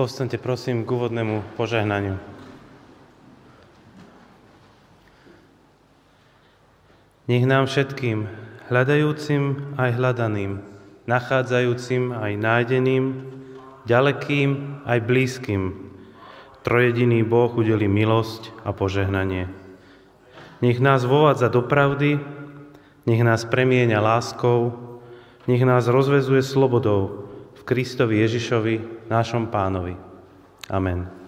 Povstaňte prosím k úvodnému požehnaniu. Nech nám všetkým, hľadajúcim aj hľadaným, nachádzajúcim aj nájdeným, ďalekým aj blízkym, trojediný Boh udeli milosť a požehnanie. Nech nás vovádza do pravdy, nech nás premieňa láskou, nech nás rozvezuje slobodou v Kristovi Ježišovi, našom pánovi. Amen.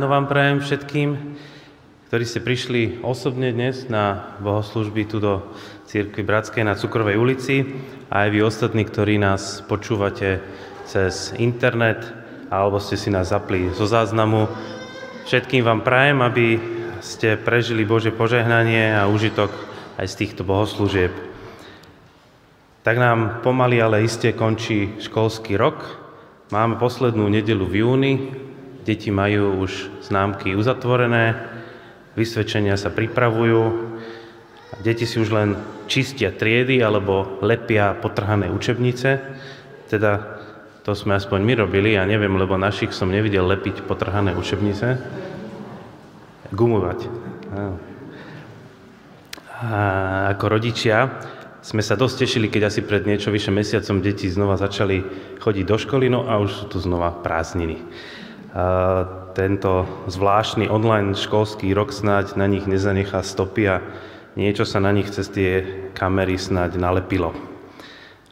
Ráno vám prajem všetkým, ktorí ste prišli osobne dnes na bohoslužby tu do Církvy Bratskej na Cukrovej ulici a aj vy ostatní, ktorí nás počúvate cez internet alebo ste si nás zapli zo záznamu. Všetkým vám prajem, aby ste prežili Bože požehnanie a užitok aj z týchto bohoslúžieb. Tak nám pomaly, ale iste končí školský rok. Máme poslednú nedelu v júni, Deti majú už známky uzatvorené, vysvedčenia sa pripravujú, deti si už len čistia triedy alebo lepia potrhané učebnice. Teda to sme aspoň my robili, ja neviem, lebo našich som nevidel lepiť potrhané učebnice. Gumovať. A ako rodičia sme sa dosť tešili, keď asi pred niečo vyše mesiacom deti znova začali chodiť do školy, no a už sú tu znova prázdniny tento zvláštny online školský rok snáď na nich nezanechá stopy a niečo sa na nich cez tie kamery snáď nalepilo.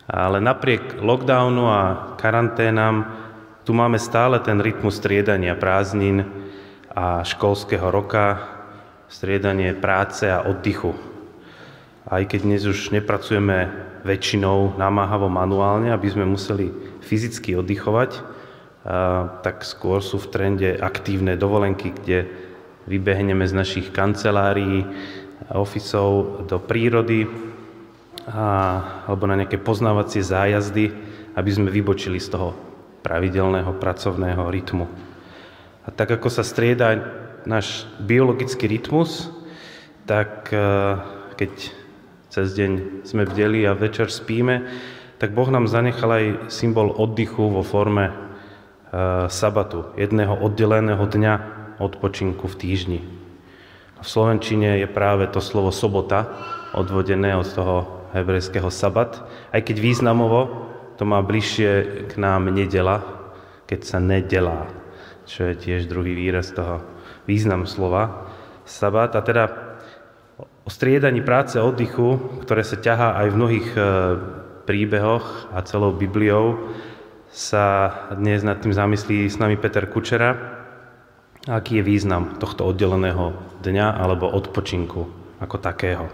Ale napriek lockdownu a karanténam tu máme stále ten rytmus striedania prázdnin a školského roka, striedanie práce a oddychu. Aj keď dnes už nepracujeme väčšinou namáhavo manuálne, aby sme museli fyzicky oddychovať, tak skôr sú v trende aktívne dovolenky, kde vybehneme z našich kancelárií ofisov do prírody a, alebo na nejaké poznávacie zájazdy, aby sme vybočili z toho pravidelného pracovného rytmu. A tak ako sa strieda náš biologický rytmus, tak e, keď cez deň sme bdeli a večer spíme, tak Boh nám zanechal aj symbol oddychu vo forme sabatu, jedného oddeleného dňa odpočinku v týždni. V Slovenčine je práve to slovo sobota odvodené od toho hebrejského sabat, aj keď významovo to má bližšie k nám nedela, keď sa nedelá, čo je tiež druhý výraz toho význam slova sabat. A teda o striedaní práce a oddychu, ktoré sa ťahá aj v mnohých e, príbehoch a celou Bibliou, sa dnes nad tým zamyslí s nami Peter Kučera. Aký je význam tohto oddeleného dňa alebo odpočinku ako takého?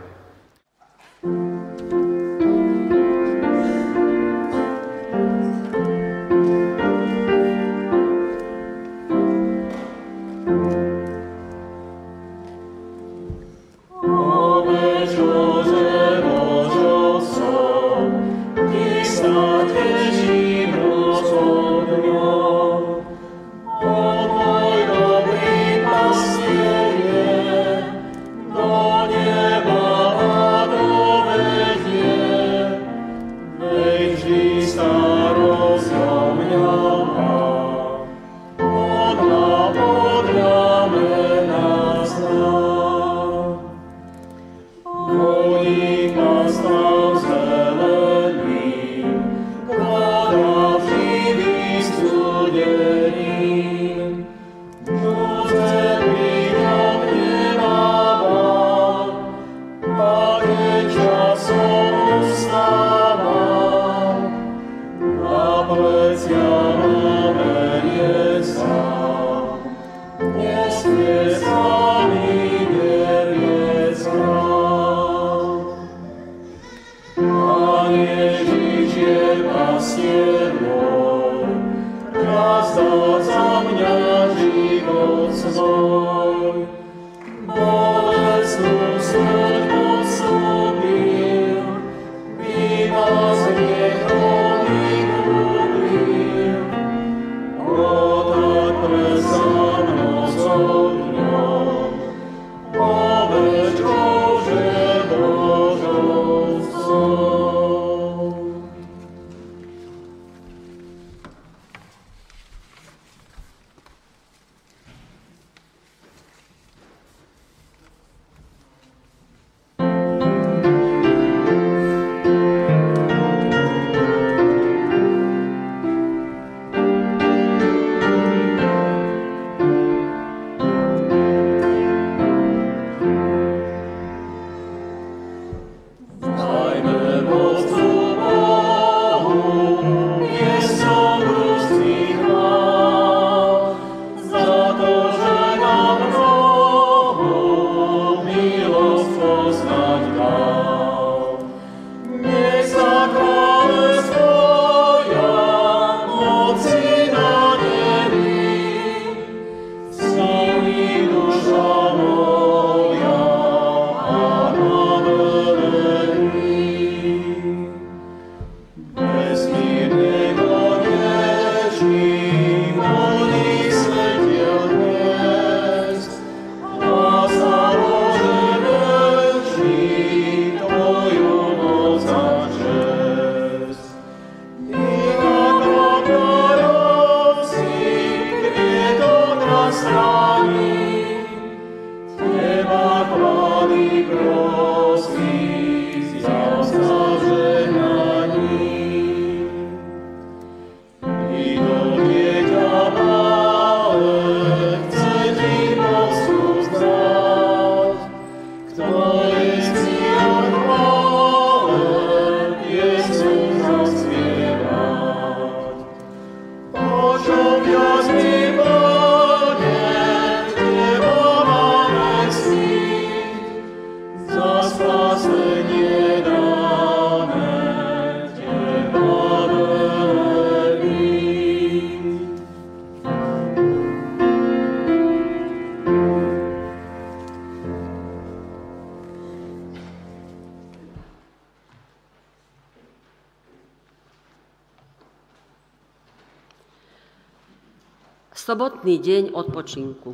Sobotný deň odpočinku.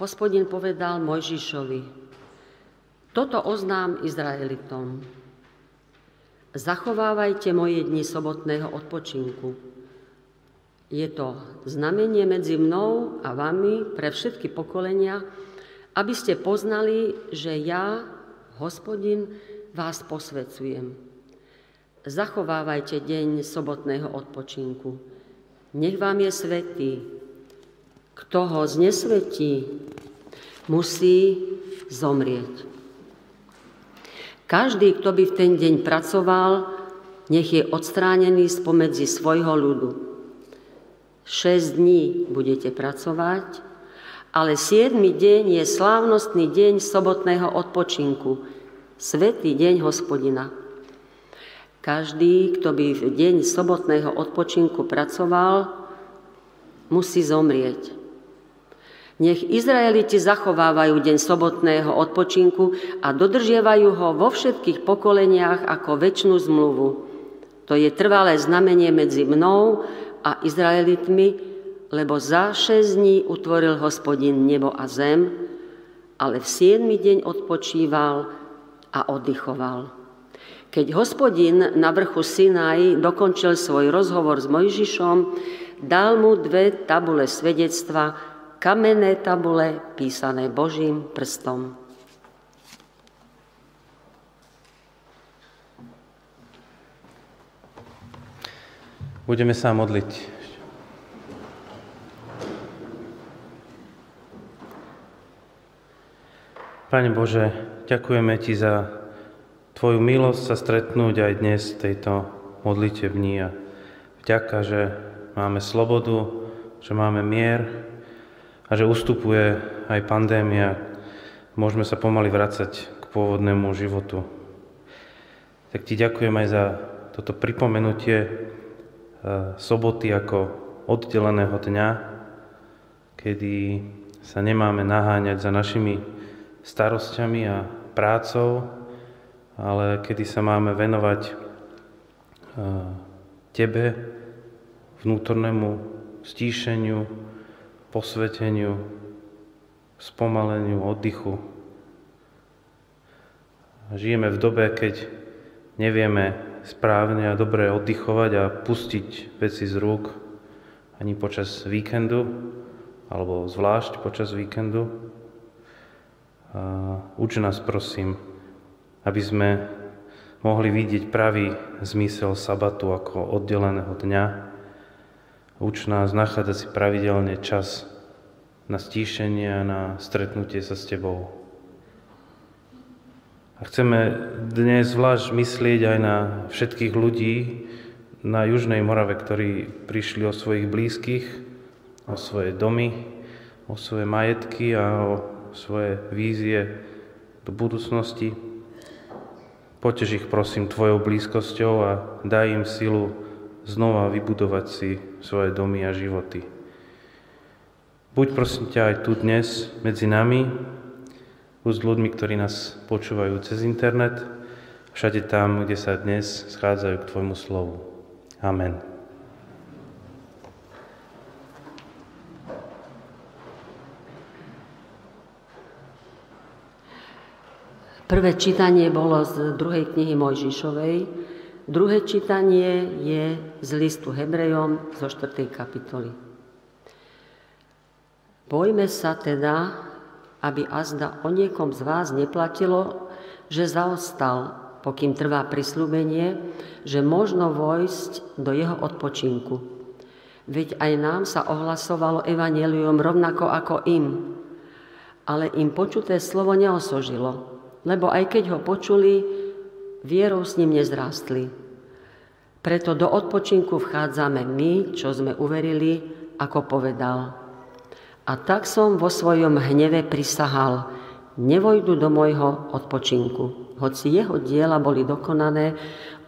Hospodin povedal Mojžišovi, toto oznám Izraelitom. Zachovávajte moje dni sobotného odpočinku. Je to znamenie medzi mnou a vami pre všetky pokolenia, aby ste poznali, že ja, hospodin, vás posvecujem. Zachovávajte deň sobotného odpočinku. Nech vám je svetý. Kto ho znesvetí, musí zomrieť. Každý, kto by v ten deň pracoval, nech je odstránený spomedzi svojho ľudu. Šesť dní budete pracovať, ale siedmy deň je slávnostný deň sobotného odpočinku, svetý deň hospodina. Každý, kto by v deň sobotného odpočinku pracoval, musí zomrieť. Nech Izraeliti zachovávajú deň sobotného odpočinku a dodržiavajú ho vo všetkých pokoleniach ako väčšinu zmluvu. To je trvalé znamenie medzi mnou a Izraelitmi, lebo za šesť dní utvoril hospodin nebo a zem, ale v siedmy deň odpočíval a oddychoval. Keď hospodin na vrchu Sinaj dokončil svoj rozhovor s Mojžišom, dal mu dve tabule svedectva, kamenné tabule písané Božím prstom. Budeme sa modliť. Pane Bože, ďakujeme Ti za Tvoju milosť sa stretnúť aj dnes v tejto modlitevni a vďaka, že máme slobodu, že máme mier, a že ustupuje aj pandémia. Môžeme sa pomaly vracať k pôvodnému životu. Tak ti ďakujem aj za toto pripomenutie e, soboty ako oddeleného dňa, kedy sa nemáme naháňať za našimi starosťami a prácou, ale kedy sa máme venovať e, Tebe, vnútornému stíšeniu, posveteniu, spomaleniu, oddychu. Žijeme v dobe, keď nevieme správne a dobre oddychovať a pustiť veci z rúk ani počas víkendu, alebo zvlášť počas víkendu. Uč nás, prosím, aby sme mohli vidieť pravý zmysel sabatu ako oddeleného dňa, Uč nás nachádzať si pravidelne čas na stíšenie a na stretnutie sa s Tebou. A chceme dnes zvlášť myslieť aj na všetkých ľudí na Južnej Morave, ktorí prišli o svojich blízkych, o svoje domy, o svoje majetky a o svoje vízie do budúcnosti. Potež ich prosím Tvojou blízkosťou a daj im silu znova vybudovať si svoje domy a životy. Buď prosím ťa aj tu dnes medzi nami, buď s ľuďmi, ktorí nás počúvajú cez internet, všade tam, kde sa dnes schádzajú k Tvojmu slovu. Amen. Prvé čítanie bolo z druhej knihy Mojžišovej, Druhé čítanie je z listu Hebrejom zo 4. kapitoly. Bojme sa teda, aby azda o niekom z vás neplatilo, že zaostal, pokým trvá prislúbenie, že možno vojsť do jeho odpočinku. Veď aj nám sa ohlasovalo evanelium rovnako ako im, ale im počuté slovo neosožilo, lebo aj keď ho počuli, vierou s ním nezrástli. Preto do odpočinku vchádzame my, čo sme uverili, ako povedal. A tak som vo svojom hneve prisahal, nevojdu do môjho odpočinku, hoci jeho diela boli dokonané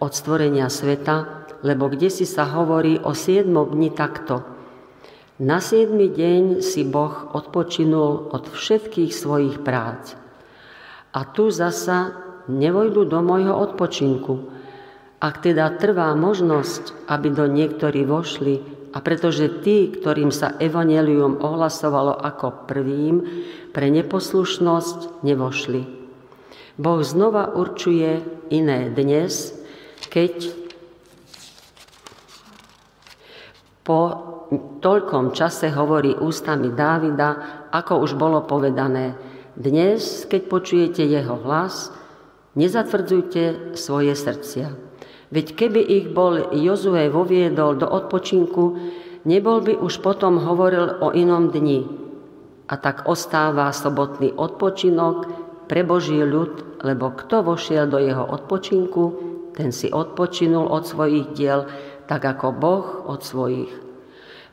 od stvorenia sveta, lebo kde si sa hovorí o siedmom dni takto. Na siedmy deň si Boh odpočinul od všetkých svojich prác. A tu zasa nevojdu do môjho odpočinku. Ak teda trvá možnosť, aby do niektorí vošli, a pretože tí, ktorým sa evanelium ohlasovalo ako prvým, pre neposlušnosť nevošli. Boh znova určuje iné dnes, keď po toľkom čase hovorí ústami Dávida, ako už bolo povedané, dnes, keď počujete jeho hlas, nezatvrdzujte svoje srdcia. Veď keby ich bol Jozue voviedol do odpočinku, nebol by už potom hovoril o inom dni. A tak ostáva sobotný odpočinok pre Boží ľud, lebo kto vošiel do jeho odpočinku, ten si odpočinul od svojich diel, tak ako Boh od svojich.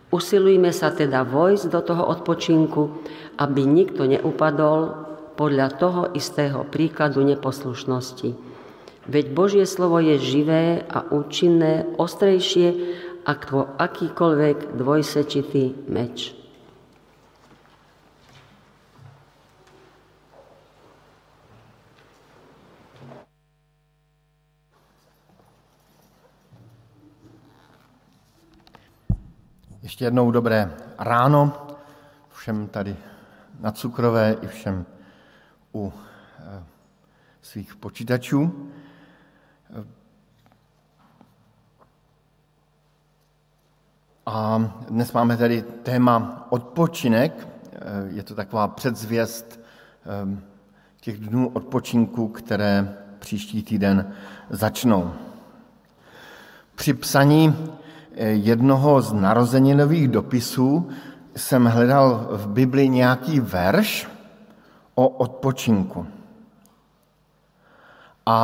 Usilujme sa teda vojsť do toho odpočinku, aby nikto neupadol podľa toho istého príkladu neposlušnosti. Veď Božie slovo je živé a účinné, ostrejšie ako akýkoľvek dvojsečitý meč. Ještě jednou dobré ráno všem tady na cukrové i všem u eh, svých počítačů. A dnes máme tady téma odpočinek. Je to taková předzvěst ehm, těch dnů odpočinku, které příští týden začnou. Při psaní eh, jednoho z narozeninových dopisů jsem hledal v Bibli nějaký verš o odpočinku. A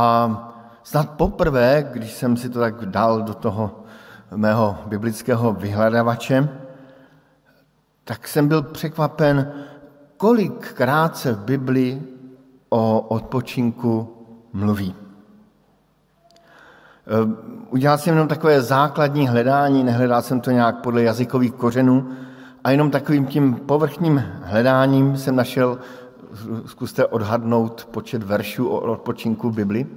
snad poprvé, když jsem si to tak dal do toho mého biblického vyhledavače, tak jsem byl překvapen, kolikrát se v Bibli o odpočinku mluví. Ehm, udělal jsem jenom takové základní hledání, nehledal jsem to nějak podle jazykových kořenů a jenom takovým tím povrchním hledáním jsem našel, zkuste odhadnout počet veršů o odpočinku v Bibli.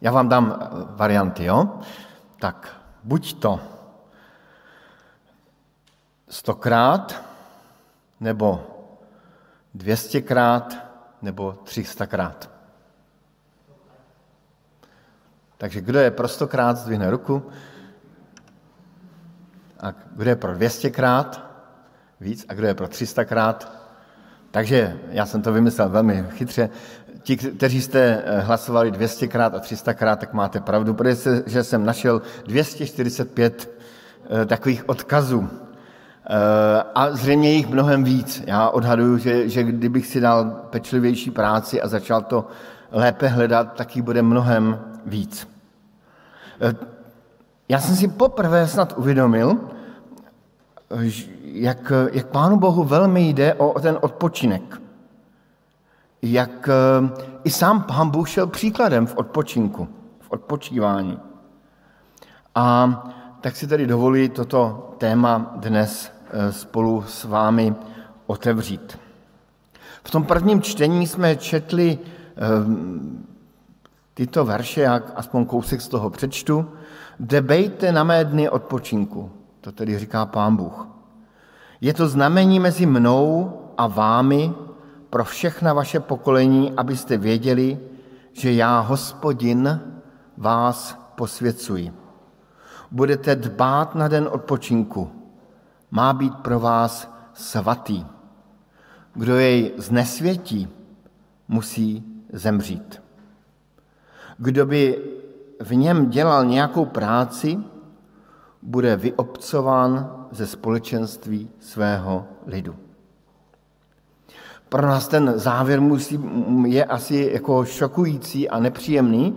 Já vám dám eh, varianty, jo? Tak buď to stokrát, nebo dvěstěkrát, nebo třistakrát. Takže kdo je pro stokrát, zdvihne ruku. A kdo je pro dvěstěkrát, víc. A kdo je pro třistakrát. Takže já jsem to vymyslel velmi chytře ti, kteří jste eh, hlasovali 200krát a 300krát, tak máte pravdu, protože jsem našel 245 eh, takových odkazů. Eh, a zřejmě jich mnohem víc. Já odhaduju, že, že kdybych si dal pečlivější práci a začal to lépe hledat, tak jich bude mnohem víc. Já jsem si poprvé snad uvědomil, jak, jak Pánu Bohu velmi jde o ten odpočinek jak eh, i sám pán Bůh šel příkladem v odpočinku, v odpočívání. A tak si tedy dovolí toto téma dnes eh, spolu s vámi otevřít. V tom prvním čtení jsme četli eh, tyto verše, jak aspoň kousek z toho přečtu. Debejte na mé dny odpočinku, to tedy říká pán Bůh. Je to znamení mezi mnou a vámi, pro všechna vaše pokolení, abyste věděli, že já, hospodin, vás posvěcuji. Budete dbát na den odpočinku. Má být pro vás svatý. Kdo jej znesvětí, musí zemřít. Kdo by v něm dělal nějakou práci, bude vyobcován ze společenství svého lidu pro nás ten závěr musí, je asi jako šokující a nepříjemný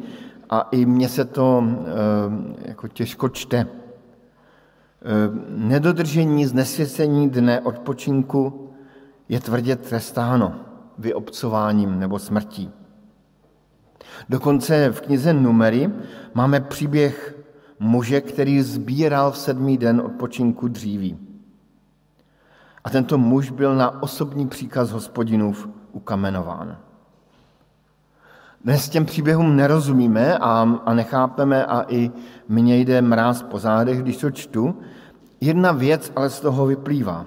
a i mně se to eh, jako těžko čte. Eh, nedodržení znesvěcení dne odpočinku je tvrdě trestáno vyobcováním nebo smrtí. Dokonce v knize Numery máme příběh muže, který sbíral v sedmý den odpočinku dříví. A tento muž byl na osobní příkaz hospodinův ukamenován. Dnes těm příběhům nerozumíme a, a nechápeme a i mně jde mráz po zádech, když to čtu. Jedna věc ale z toho vyplývá,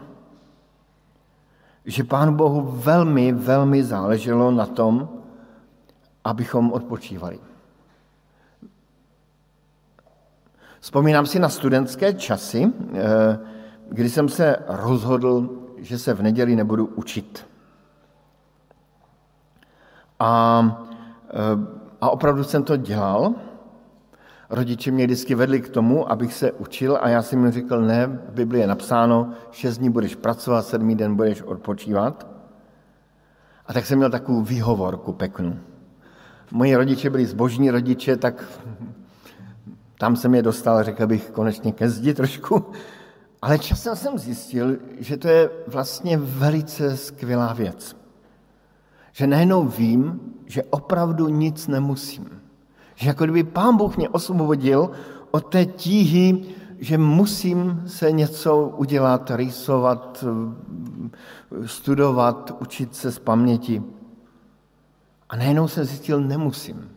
že Pánu Bohu velmi, velmi záleželo na tom, abychom odpočívali. Vzpomínám si na studentské časy, eh, kdy jsem se rozhodl, že se v neděli nebudu učit. A, a opravdu jsem to dělal. Rodiče mě vždycky vedli k tomu, abych se učil a já jsem jim řekl, ne, v Biblii je napsáno, šest dní budeš pracovat, sedmý den budeš odpočívat. A tak jsem měl takovou výhovorku peknu. Moji rodiče byli zbožní rodiče, tak tam jsem je dostal, řekl bych, konečně ke zdi trošku. Ale časem jsem zjistil, že to je vlastně velice skvělá věc. Že najednou vím, že opravdu nic nemusím. Že jako kdyby pán Bůh mě osvobodil od té tíhy, že musím se něco udělat, rýsovat, studovat, učit se z paměti. A najednou jsem zjistil, nemusím.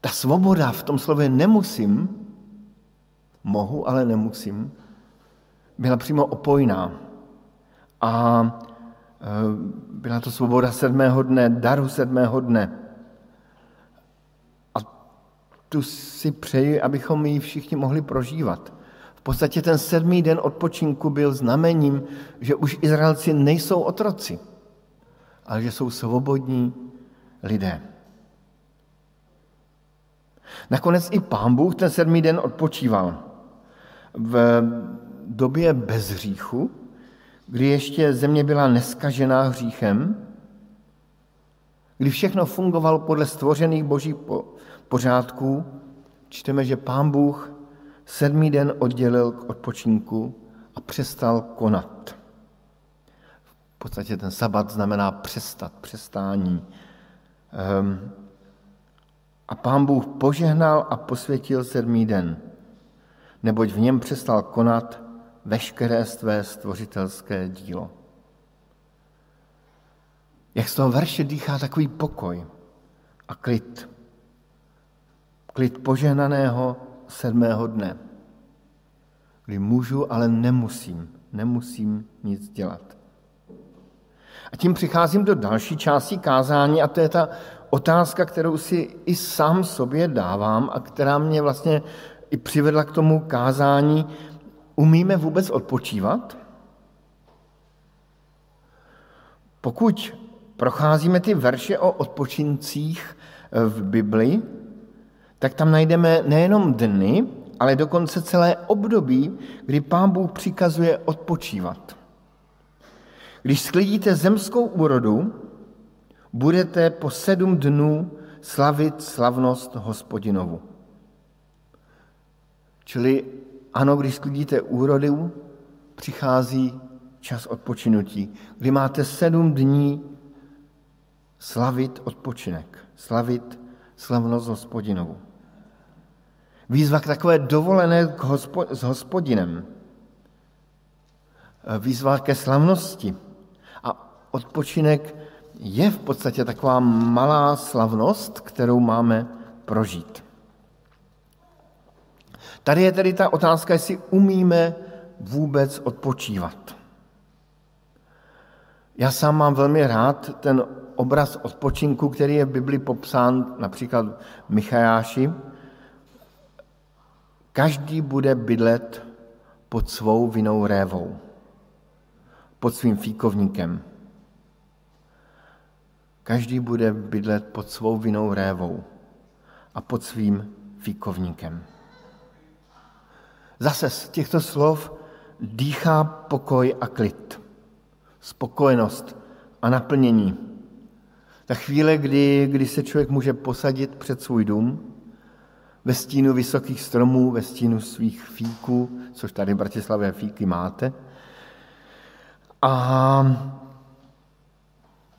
Ta svoboda v tom slově nemusím, mohu, ale nemusím, byla přímo opojná. A e, byla to svoboda sedmého dne, daru sedmého dne. A tu si přeji, abychom ji všichni mohli prožívat. V podstatě ten sedmý den odpočinku byl znamením, že už Izraelci nejsou otroci, ale že jsou svobodní lidé. Nakonec i pán Bůh ten sedmý den odpočíval. V době bez hříchu, kdy ještě země byla neskažená hříchem, kdy všechno fungovalo podle stvořených božích pořádků, čteme, že pán Bůh sedmý den oddělil k odpočinku a přestal konat. V podstatě ten sabat znamená přestat, přestání. Um, a pán Bůh požehnal a posvětil sedmý den, neboť v něm přestal konat veškeré své stvořitelské dílo. Jak z toho verše dýchá takový pokoj a klid. Klid požehnaného sedmého dne, kdy můžu, ale nemusím, nemusím nic dělat. A tím přicházím do další části kázání a to je ta otázka, kterou si i sám sobě dávám a která mě vlastně i přivedla k tomu kázání. Umíme vůbec odpočívat? Pokud procházíme ty verše o odpočincích v Bibli, tak tam najdeme nejenom dny, ale dokonce celé období, kdy Pán Bůh přikazuje odpočívat. Když sklidíte zemskou úrodu, budete po sedm dnů slavit slavnost hospodinovu. Čili ano, když sklidíte úrodu, přichází čas odpočinutí, kdy máte sedm dní slavit odpočinek, slavit slavnost hospodinovu. Výzva k takové dovolené k hospo, s hospodinem. Výzva ke slavnosti. A odpočinek je v podstatě taková malá slavnost, kterou máme prožít. Tady je tedy ta otázka, jestli umíme vůbec odpočívat. Já sám mám velmi rád ten obraz odpočinku, který je v Bibli popsán například Michajáši. Každý bude bydlet pod svou vinou révou, pod svým fíkovníkem. Každý bude bydlet pod svou vinou révou a pod svým fíkovníkem. Zase z těchto slov dýchá pokoj a klid, spokojenost a naplnění. Ta chvíle, kdy, kdy se člověk může posadit před svůj dům, ve stínu vysokých stromů, ve stínu svých fíků, což tady v Bratislavě fíky máte, a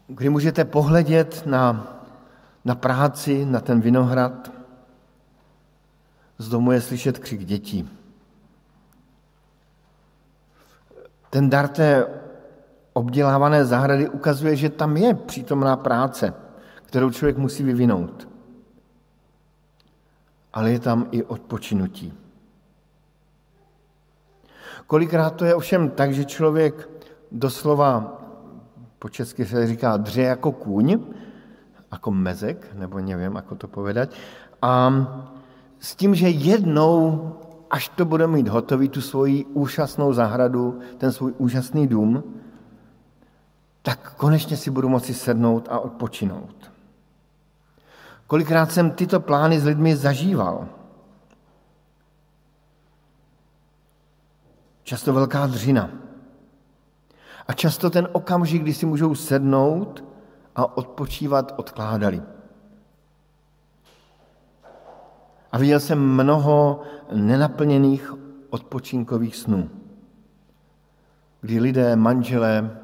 kdy můžete pohledět na, na práci, na ten vinohrad. Z domu je slyšet křik dětí. Ten dar té obdělávané zahrady ukazuje, že tam je přítomná práce, kterou člověk musí vyvinout. Ale je tam i odpočinutí. Kolikrát to je ovšem tak, že člověk doslova po česky se říká dře jako kůň, jako mezek, nebo nevím, jako to povedať. A s tím, že jednou, až to bude mít hotový, tu svoji úžasnou zahradu, ten svůj úžasný dům, tak konečně si budu moci sednout a odpočinout. Kolikrát jsem tyto plány s lidmi zažíval. Často velká dřina. A často ten okamžik, kdy si můžou sednout a odpočívat, odkládali. A viděl jsem mnoho nenaplněných odpočinkových snů, kdy lidé, manželé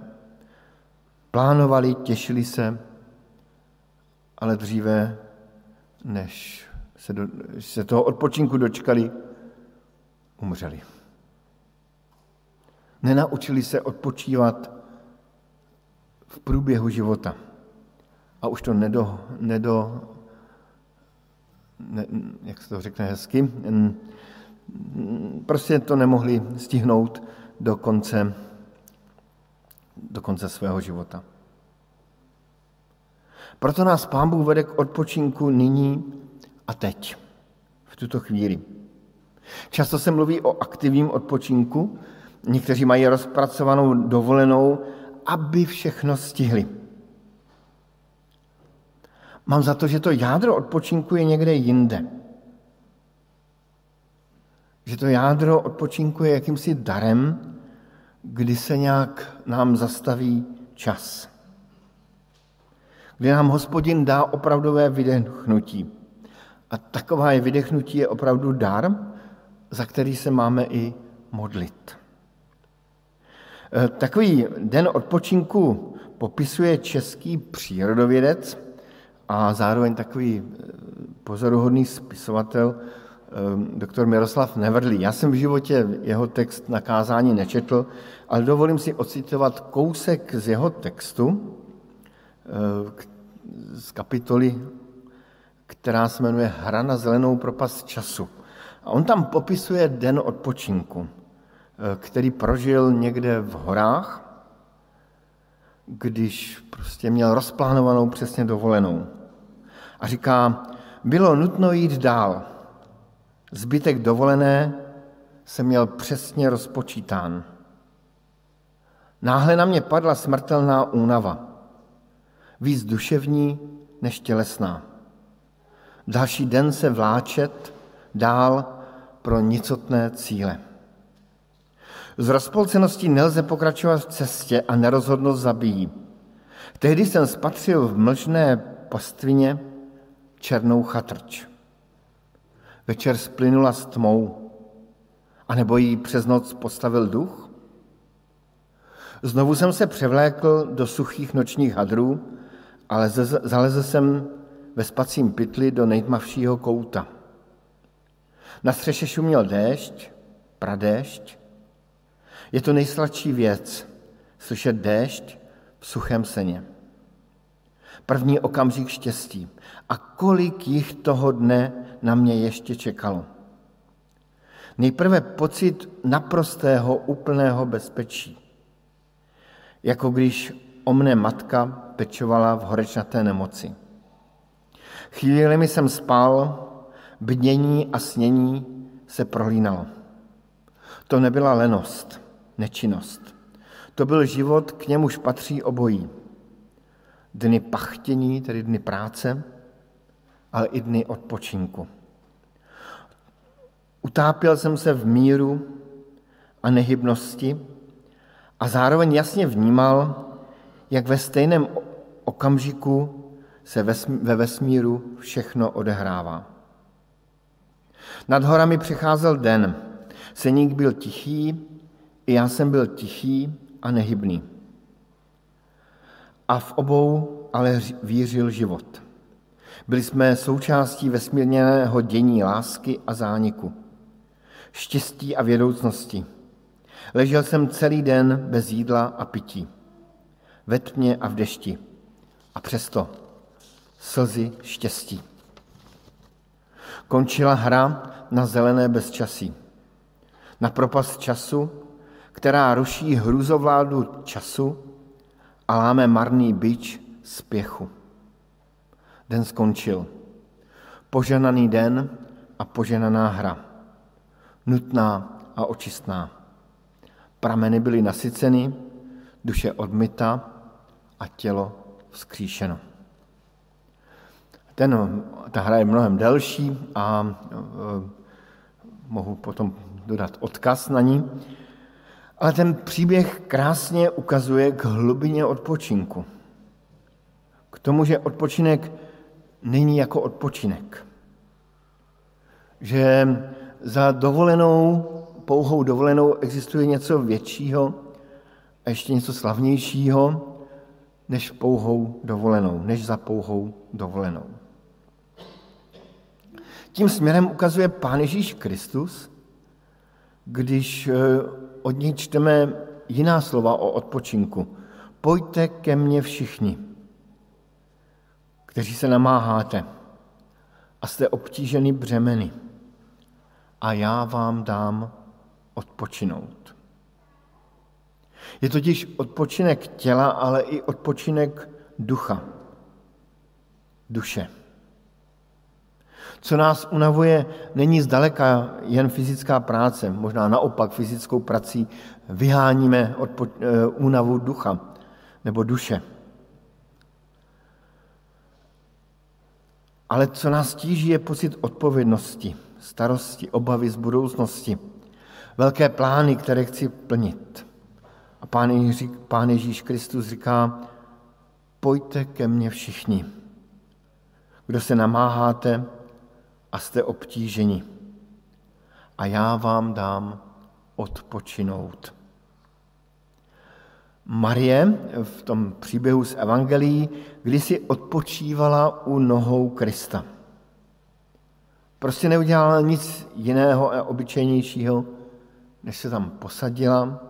plánovali, těšili se, ale dříve, než se, do, se toho odpočinku dočkali, umřeli. Nenaučili se odpočívat v průběhu života. A už to nedo, nedo ne, jak se to řekne hezky, prostě to nemohli stihnout do konce, do konce svého života. Proto nás Pán Bůh vede k odpočinku nyní a teď, v tuto chvíli. Často se mluví o aktivním odpočinku, někteří mají rozpracovanou dovolenou, aby všechno stihli. Mám za to, že to jádro odpočinku je někde jinde. Že to jádro odpočinku je jakýmsi darem, kdy se nějak nám zastaví čas. Kdy nám hospodin dá opravdové vydechnutí. A takové vydechnutí je opravdu dar, za který se máme i modlit. E, takový den odpočinku popisuje český přírodovědec a zároveň takový eh, pozoruhodný spisovatel, eh, doktor Miroslav Nevrdlý. Já jsem v životě jeho text na kázání nečetl, ale dovolím si ocitovat kousek z jeho textu eh, z kapitoly, která se jmenuje Hra na zelenou propast času. A on tam popisuje den odpočinku, který prožil někde v horách, když prostě měl rozplánovanou přesně dovolenou. A říká, bylo nutno jít dál. Zbytek dovolené se měl přesně rozpočítán. Náhle na mě padla smrtelná únava. Víc duševní než tělesná. Další den se vláčet dál pro nicotné cíle. Z rozpolceností nelze pokračovat v cestě a nerozhodnost zabíjí. Tehdy jsem spatřil v mlžné pastvině černou chatrč. Večer splynula s tmou, anebo jí přes noc postavil duch? Znovu jsem se převlékl do suchých nočních hadrů, ale zalezl jsem ve spacím pytli do nejtmavšího kouta. Na střeše šuměl déšť, pradéšť. Je to nejsladší věc, slyšet déšť v suchém seně. První okamžik štěstí. A kolik jich toho dne na mě ještě čekalo. Nejprve pocit naprostého, úplného bezpečí. Jako když o mne matka pečovala v horečnaté nemoci. Chvíli jsem spal, bdění a snění se prohlínalo. To nebyla lenost, nečinnost. To byl život, k němuž patří obojí. Dny pachtění, tedy dny práce, ale i dny odpočinku. Utápěl jsem se v míru a nehybnosti a zároveň jasně vnímal, jak ve stejném okamžiku se ve vesmíru všechno odehrává. Nad horami přicházel den. Seník byl tichý, i já jsem byl tichý a nehybný. A v obou ale vířil život. Byli jsme součástí vesmírného dění lásky a zániku, štěstí a vědoucnosti. Ležel jsem celý den bez jídla a pití, ve tmě a v dešti. A přesto slzy štěstí. Končila hra na zelené bezčasí. Na propast času, která ruší hrůzovládu času a láme marný byč spěchu. Den skončil. Poženaný den a poženaná hra. Nutná a očistná. Prameny byly nasyceny, duše odmyta a tělo vzkříšeno. Ten, ta hra je mnohem delší a e, mohu potom dodat odkaz na ní. Ale ten příběh krásně ukazuje k hlubině odpočinku. K tomu, že odpočinek není jako odpočinek. Že za dovolenou, pouhou dovolenou existuje něco většího a ještě něco slavnějšího než pouhou dovolenou, než za pouhou dovolenou. Tím směrem ukazuje Pán Ježíš Kristus, když eh, od něj čteme jiná slova o odpočinku. Pojďte ke mně všichni, kteří se namáháte a jste obtíženi břemeny a já vám dám odpočinout. Je totiž odpočinek těla, ale i odpočinek ducha, duše. Co nás unavuje, není zdaleka jen fyzická práce, možná naopak fyzickou prací vyháníme odpo- eh, únavu ducha nebo duše. Ale co nás tíží, je pocit odpovědnosti, starosti, obavy z budoucnosti, velké plány, které chci plnit. A Pán Ježíš, Pán Ježíš Kristus říká, pojďte ke mně všichni, kdo se namáháte a jste obtíženi. A já vám dám odpočinout. Marie v tom příběhu z Evangelií kdysi odpočívala u nohou Krista. Prostě neudělala nic jiného a obyčejnějšího, než se tam posadila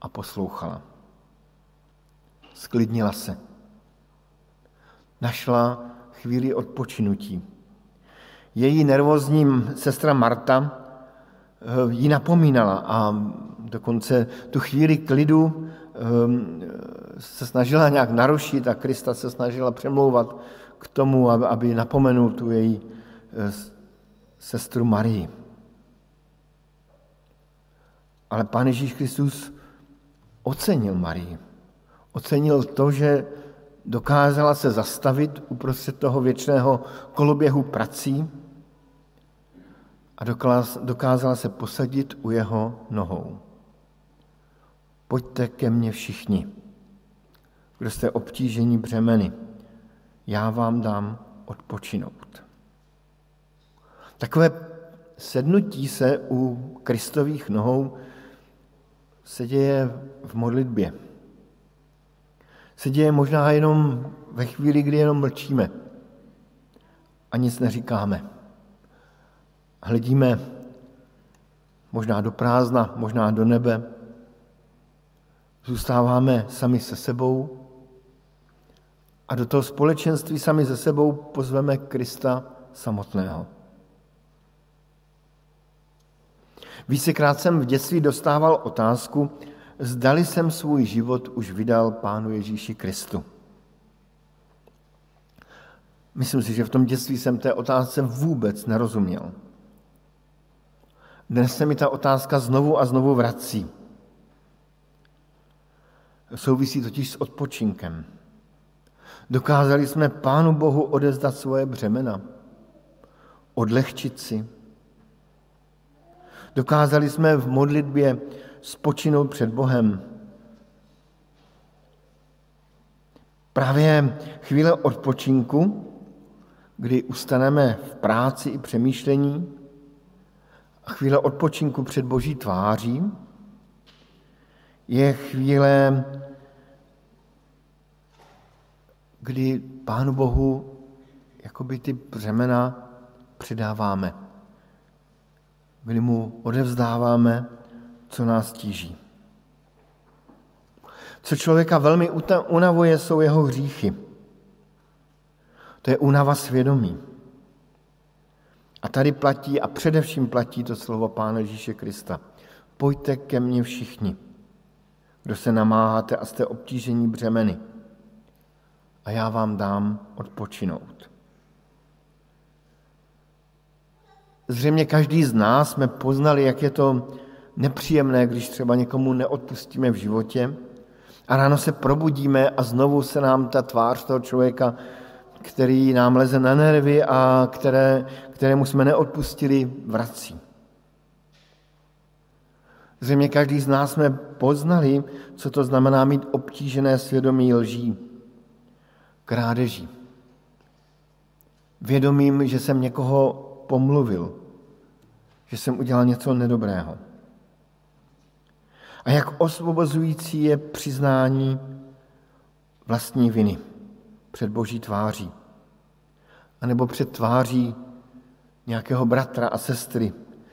a poslouchala. Sklidnila se. Našla chvíli odpočinutí. Její nervózní sestra Marta eh, ji napomínala a dokonce tu chvíli klidu se snažila nějak narušit a Krista se snažila přemlouvat k tomu, aby napomenul tu její eh, sestru Marii. Ale Pán Ježíš Kristus ocenil Marii. Ocenil to, že dokázala se zastavit uprostřed toho věčného koloběhu prací a dokázala se posadit u jeho nohou. Pojďte ke mně všichni, kdo jste obtížení břemeny, já vám dám odpočinout. Takové sednutí se u Kristových nohou se děje v modlitbě. Se děje možná jenom ve chvíli, kdy jenom mlčíme a nic neříkáme. Hledíme možná do prázdna, možná do nebe. Zůstáváme sami se sebou a do toho společenství sami se sebou pozveme Krista samotného. Vícekrát jsem v dětství dostával otázku, zdali jsem svůj život už vydal Pánu Ježíši Kristu. Myslím si, že v tom dětství jsem té otázce vůbec nerozuměl. Dnes se mi ta otázka znovu a znovu vrací. Souvisí totiž s odpočinkem. Dokázali jsme Pánu Bohu odezdat svoje břemena, odlehčit si, Dokázali jsme v modlitbě spočinout před Bohem. Právě chvíle odpočinku, kdy ustaneme v práci i přemýšlení, a chvíle odpočinku před Boží tváří, je chvíle, kdy Pánu Bohu jakoby ty břemena přidáváme kdy mu odevzdáváme, co nás tíží. Co člověka velmi unavuje, jsou jeho hříchy. To je únava svědomí. A tady platí a především platí to slovo Pána Ježíše Krista. Pojďte ke mně všichni, kdo se namáháte a jste obtížení břemeny. A já vám dám odpočinout. Zřejmě každý z nás jsme poznali, jak je to nepříjemné, když třeba někomu neodpustíme v životě a ráno se probudíme a znovu se nám ta tvář toho člověka, který nám leze na nervy a které, kterému jsme neodpustili, vrací. Zřejmě každý z nás jsme poznali, co to znamená mít obtížené svědomí lží, krádeží. Vědomím, že jsem někoho pomluvil, že jsem udělal něco nedobrého. A jak osvobozující je přiznání vlastní viny před boží tváří. A nebo před tváří nějakého bratra a sestry,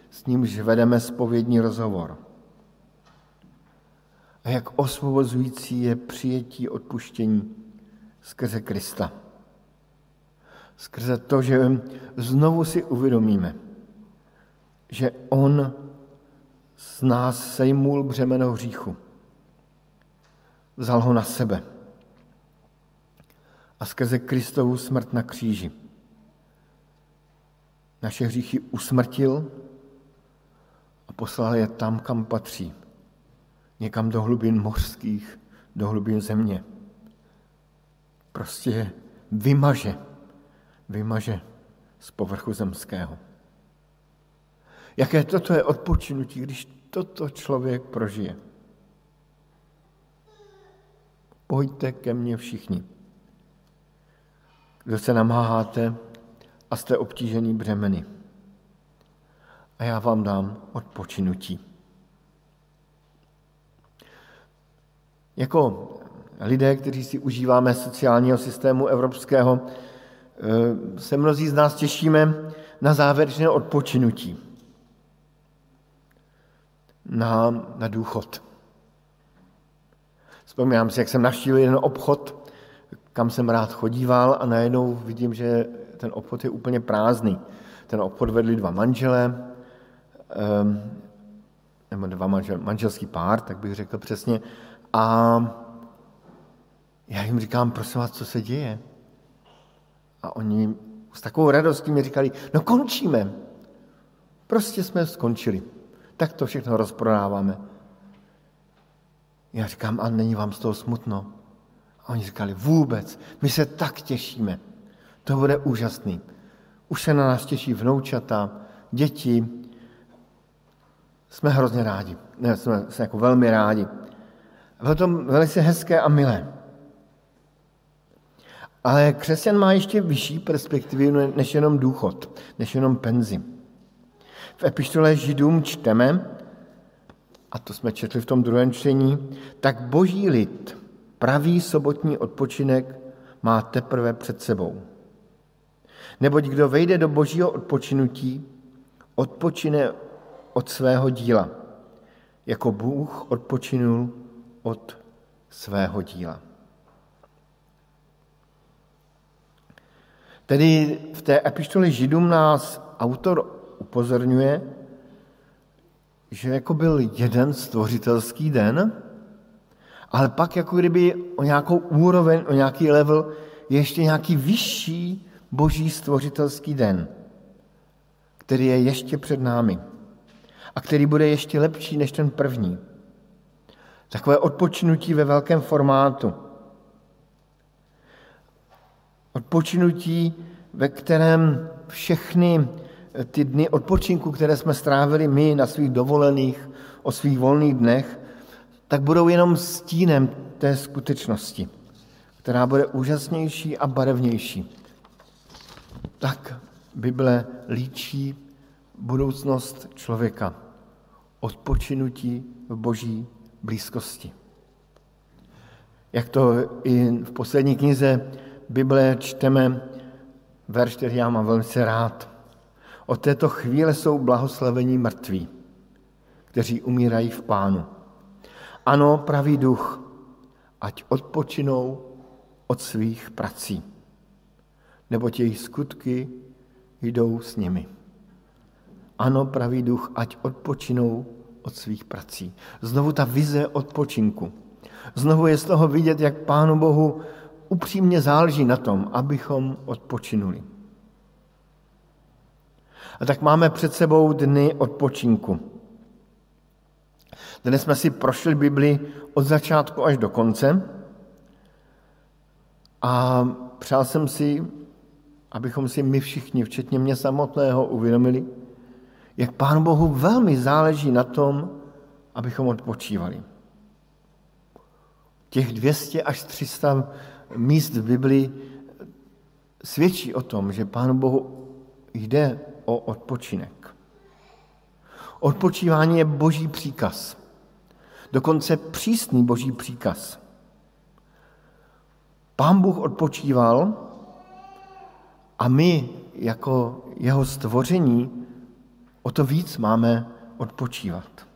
s nímž vedeme spovědní rozhovor. A jak osvobozující je přijetí odpuštění skrze Krista. Skrze to, že znovu si uvědomíme, že On z nás sejmul břemeno hříchu. Vzal ho na sebe. A skrze Kristovu smrt na kříži naše hříchy usmrtil a poslal je tam, kam patří. Někam do hlubin mořských, do hlubin země. Prostě vymaže, vymaže z povrchu zemského. Jaké toto je odpočinutí, když toto člověk prožije. Pojďte ke mně všichni, kdo se namáháte a jste obtížený břemeny. A já vám dám odpočinutí. Jako lidé, kteří si užíváme sociálního systému evropského, eh, se mnozí z nás těšíme na závěrečné odpočinutí na, na důchod. Vzpomínám si, jak jsem navštívil jeden obchod, kam jsem rád chodíval a najednou vidím, že ten obchod je úplně prázdný. Ten obchod vedli dva manžele, um, nebo dva manžel, manželský pár, tak bych řekl přesně. A já jim říkám, prosím vás, co se děje? A oni s takovou radostí mi říkali, no končíme. Prostě jsme skončili tak to všechno rozprodáváme. Já říkám, a není vám z toho smutno? A oni říkali, vůbec, my se tak těšíme. To bude úžasný. Už se na nás těší vnoučata, děti. Jsme hrozně rádi. Ne, jsme, jsme jako velmi rádi. Bylo to velice hezké a milé. Ale křesťan má ještě vyšší perspektivu než jenom důchod, než jenom penzi. V epištole Židům čteme, a to jsme četli v tom druhém čtení, tak boží lid pravý sobotní odpočinek má teprve před sebou. Neboť kdo vejde do božího odpočinutí, odpočine od svého díla, jako Bůh odpočinul od svého díla. Tedy v té epištole Židům nás autor upozorňuje, že jako byl jeden stvořitelský den, ale pak jako kdyby o nějakou úroveň, o nějaký level je ještě nějaký vyšší boží stvořitelský den, který je ještě před námi a který bude ještě lepší než ten první. Takové odpočinutí ve velkém formátu. Odpočinutí, ve kterém všechny ty dny odpočinku, které jsme strávili my na svých dovolených, o svých volných dnech, tak budou jenom stínem té skutečnosti, která bude úžasnější a barevnější. Tak Bible líčí budoucnost člověka, odpočinutí v boží blízkosti. Jak to i v poslední knize Bible čteme, verš, který já mám velmi rád. Od této chvíle jsou blahoslavení mrtví, kteří umírají v pánu. Ano, pravý duch, ať odpočinou od svých prací, nebo jejich skutky jdou s nimi. Ano, pravý duch, ať odpočinou od svých prací. Znovu ta vize odpočinku. Znovu je z toho vidět, jak Pánu Bohu upřímně záleží na tom, abychom odpočinuli. A tak máme před sebou dny odpočinku. Dnes jsme si prošli Bibli od začátku až do konce a přál jsem si, abychom si my všichni, včetně mě samotného, uvědomili, jak Pánu Bohu velmi záleží na tom, abychom odpočívali. Těch 200 až 300 míst v Biblii svědčí o tom, že Pánu Bohu jde o odpočinek. Odpočívání je boží příkaz. Dokonce přísný boží příkaz. Pán Bůh odpočíval a my jako jeho stvoření o to víc máme odpočívat.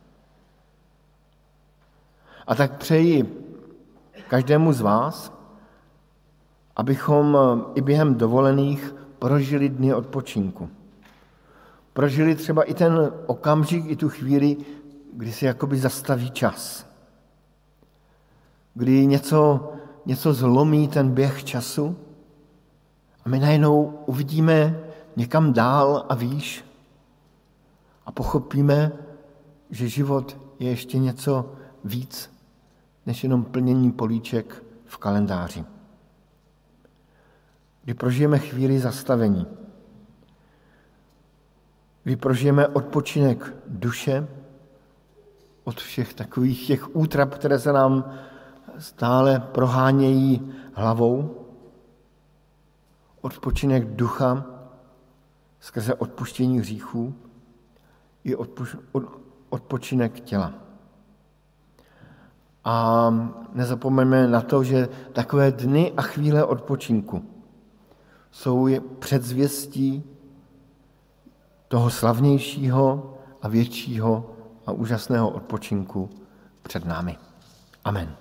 A tak přeji každému z vás, abychom i během dovolených prožili dny odpočinku. Prožili třeba i ten okamžik, i tu chvíli, kdy se jakoby zastaví čas. Kdy něco, něco zlomí ten běh času a my najednou uvidíme někam dál a výš a pochopíme, že život je ještě něco víc než jenom plnění políček v kalendáři. Kdy prožijeme chvíli zastavení, kdy prožijeme odpočinek duše od všech takových těch útrap, které se nám stále prohánějí hlavou, odpočinek ducha skrze odpuštění hříchů i odpočinek těla. A nezapomeňme na to, že takové dny a chvíle odpočinku jsou předzvěstí toho slavnějšího a většího a úžasného odpočinku před námi. Amen.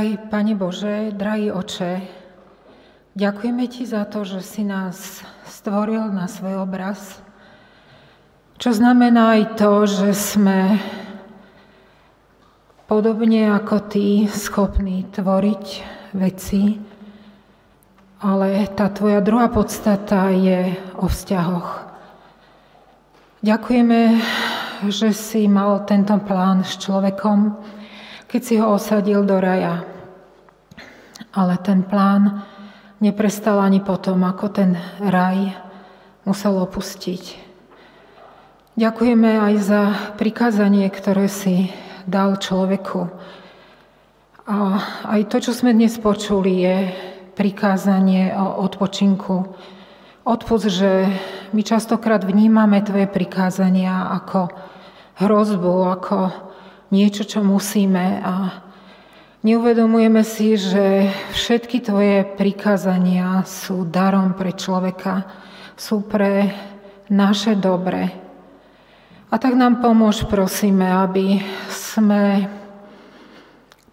Drahý Pane Bože, drahý Oče, ďakujeme Ti za to, že si nás stvoril na svoj obraz, čo znamená aj to, že sme podobne ako Ty schopní tvoriť veci, ale tá Tvoja druhá podstata je o vzťahoch. Ďakujeme, že si mal tento plán s človekom, keď si ho osadil do raja. Ale ten plán neprestal ani potom, ako ten raj musel opustiť. Ďakujeme aj za prikázanie, ktoré si dal človeku. A aj to, čo sme dnes počuli, je prikázanie o odpočinku. Odpust, že my častokrát vnímame Tvoje prikázania ako hrozbu, ako niečo, čo musíme a Neuvedomujeme si, že všetky tvoje prikázania sú darom pre človeka, sú pre naše dobre. A tak nám pomôž, prosíme, aby sme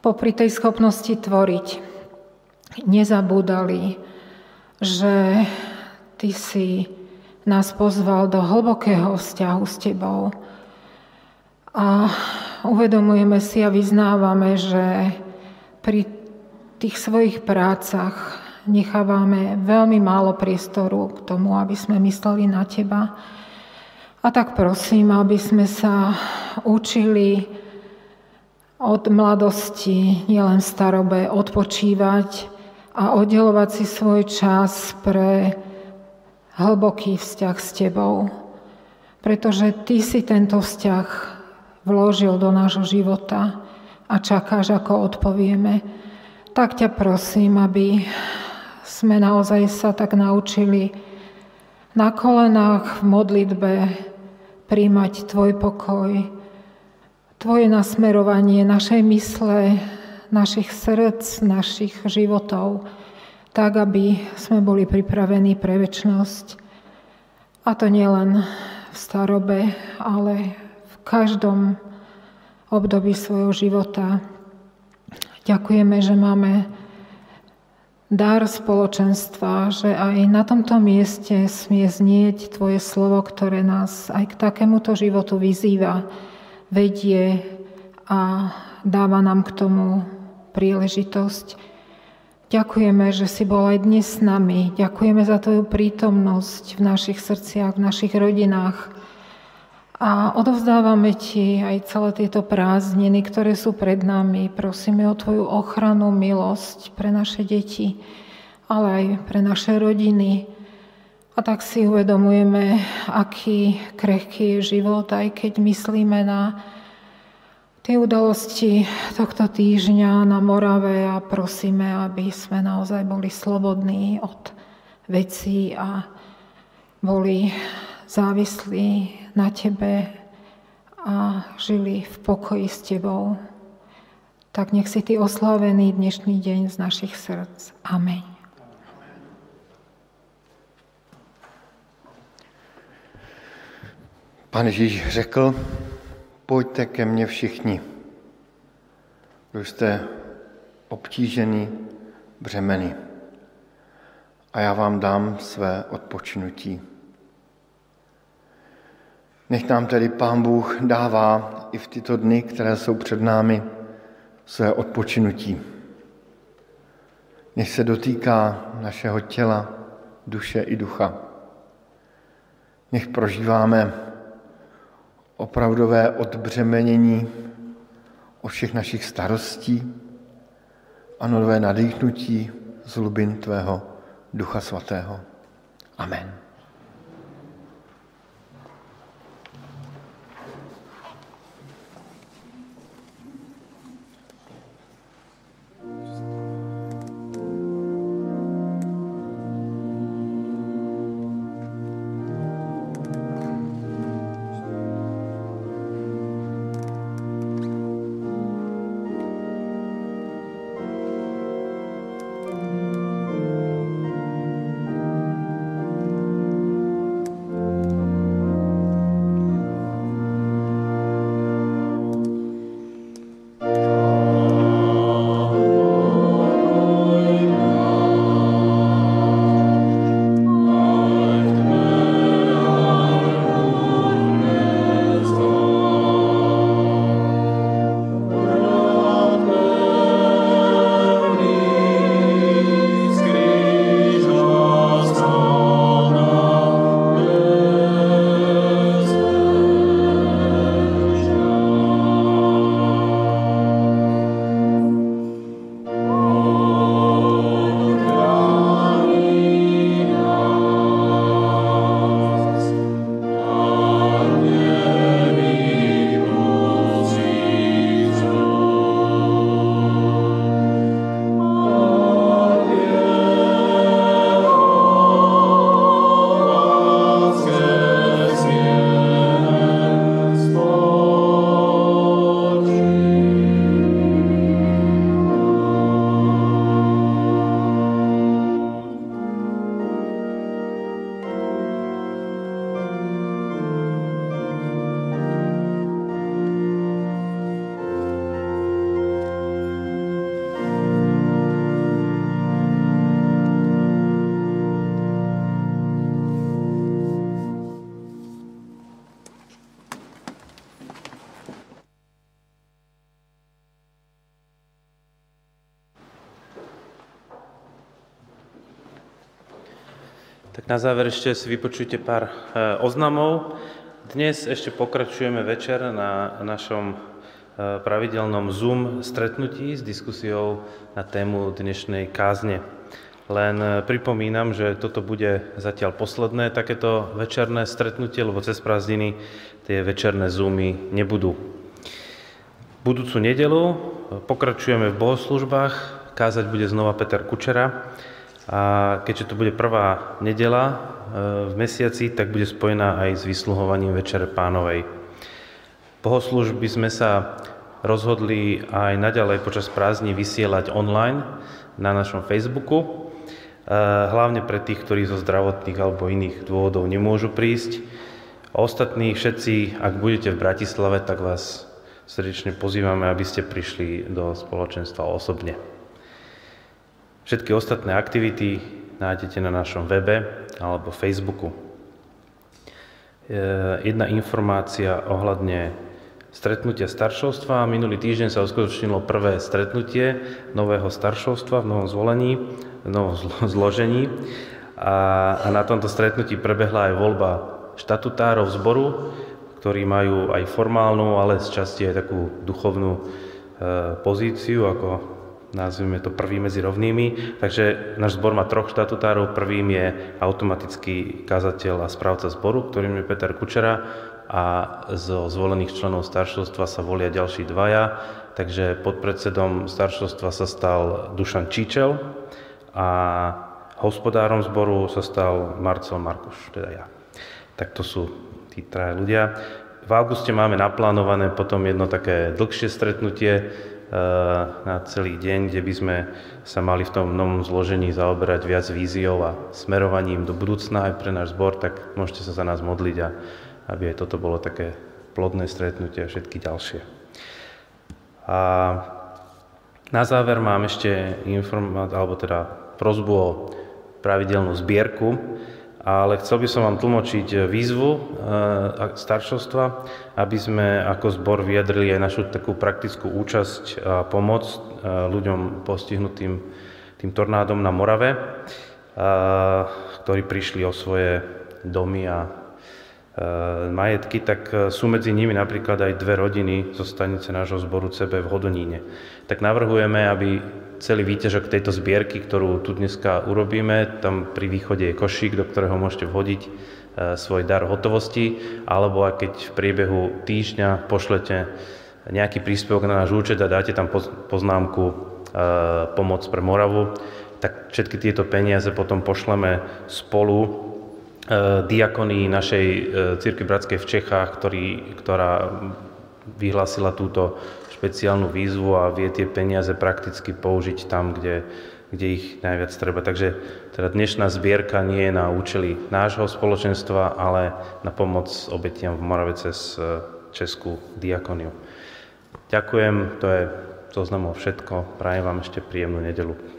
popri tej schopnosti tvoriť nezabúdali, že Ty si nás pozval do hlbokého vzťahu s Tebou. A uvedomujeme si a vyznávame, že pri tých svojich prácach nechávame veľmi málo priestoru k tomu, aby sme mysleli na teba. A tak prosím, aby sme sa učili od mladosti, nielen v starobe, odpočívať a oddelovať si svoj čas pre hlboký vzťah s tebou. Pretože ty si tento vzťah vložil do nášho života a čakáš, ako odpovieme, tak ťa prosím, aby sme naozaj sa tak naučili na kolenách v modlitbe príjmať Tvoj pokoj, Tvoje nasmerovanie našej mysle, našich srdc, našich životov, tak, aby sme boli pripravení pre väčnosť. A to nielen v starobe, ale v každom období svojho života. Ďakujeme, že máme dar spoločenstva, že aj na tomto mieste smie znieť Tvoje slovo, ktoré nás aj k takémuto životu vyzýva, vedie a dáva nám k tomu príležitosť. Ďakujeme, že si bol aj dnes s nami. Ďakujeme za Tvoju prítomnosť v našich srdciach, v našich rodinách. A odovzdávame Ti aj celé tieto prázdniny, ktoré sú pred nami. Prosíme o Tvoju ochranu, milosť pre naše deti, ale aj pre naše rodiny. A tak si uvedomujeme, aký krehký je život, aj keď myslíme na tie udalosti tohto týždňa na Morave a prosíme, aby sme naozaj boli slobodní od vecí a boli závislí na Tebe a žili v pokoji s Tebou. Tak nech si Ty oslavený dnešný deň z našich srdc. Amen. Pan Ježíš řekl, pojďte ke mně všichni, kdo jste obtížený, břemeny, a já vám dám své odpočinutí. Nech nám tedy Pán Bůh dává i v tyto dny, které jsou před námi, své odpočinutí. Nech se dotýká našeho těla, duše i ducha. Nech prožíváme opravdové odbřemenění od všech našich starostí a nové nadýchnutí z hlubin Tvého Ducha Svatého. Amen. Na záver ešte si vypočujte pár oznamov. Dnes ešte pokračujeme večer na našom pravidelnom Zoom stretnutí s diskusiou na tému dnešnej kázne. Len pripomínam, že toto bude zatiaľ posledné takéto večerné stretnutie, lebo cez prázdniny tie večerné zoomy nebudú. Budúcu nedelu pokračujeme v bohoslužbách, kázať bude znova Peter Kučera a keďže to bude prvá nedela v mesiaci, tak bude spojená aj s vysluhovaním Večere pánovej. Bohoslužby sme sa rozhodli aj naďalej počas prázdní vysielať online na našom Facebooku, hlavne pre tých, ktorí zo zdravotných alebo iných dôvodov nemôžu prísť. Ostatní všetci, ak budete v Bratislave, tak vás srdečne pozývame, aby ste prišli do spoločenstva osobne. Všetky ostatné aktivity nájdete na našom webe alebo Facebooku. Jedna informácia ohľadne stretnutia staršovstva. Minulý týždeň sa uskutočnilo prvé stretnutie nového staršovstva v novom zvolení, v novom zložení. A, a na tomto stretnutí prebehla aj voľba štatutárov zboru, ktorí majú aj formálnu, ale z časti aj takú duchovnú e, pozíciu, ako nazvime to prvý medzi rovnými. Takže náš zbor má troch štatutárov. Prvým je automatický kazateľ a správca zboru, ktorým je Peter Kučera a zo zvolených členov staršovstva sa volia ďalší dvaja. Takže podpredsedom staršovstva sa stal Dušan Číčel a hospodárom zboru sa stal Marcel Markuš, teda ja. Tak to sú tí traja ľudia. V auguste máme naplánované potom jedno také dlhšie stretnutie, na celý deň, kde by sme sa mali v tom novom zložení zaoberať viac víziou a smerovaním do budúcna aj pre náš zbor, tak môžete sa za nás modliť a aby aj toto bolo také plodné stretnutie a všetky ďalšie. A na záver mám ešte informáciu, alebo teda prozbu o pravidelnú zbierku ale chcel by som vám tlmočiť výzvu staršovstva, aby sme ako zbor vyjadrili aj našu takú praktickú účasť a pomoc ľuďom postihnutým tým tornádom na Morave, ktorí prišli o svoje domy a majetky, tak sú medzi nimi napríklad aj dve rodiny zo stanice nášho zboru CB v Hodoníne. Tak navrhujeme, aby celý výťažok tejto zbierky, ktorú tu dneska urobíme. Tam pri východe je košík, do ktorého môžete vhodiť svoj dar hotovosti, alebo aj keď v priebehu týždňa pošlete nejaký príspevok na náš účet a dáte tam poznámku pomoc pre Moravu, tak všetky tieto peniaze potom pošleme spolu diakonii našej círky Bratskej v Čechách, ktorý, ktorá vyhlásila túto špeciálnu výzvu a vie tie peniaze prakticky použiť tam, kde, kde ich najviac treba. Takže teda dnešná zbierka nie je na účely nášho spoločenstva, ale na pomoc obetiam v Morave cez Českú diakoniu. Ďakujem, to je zoznamov všetko. Prajem vám ešte príjemnú nedelu.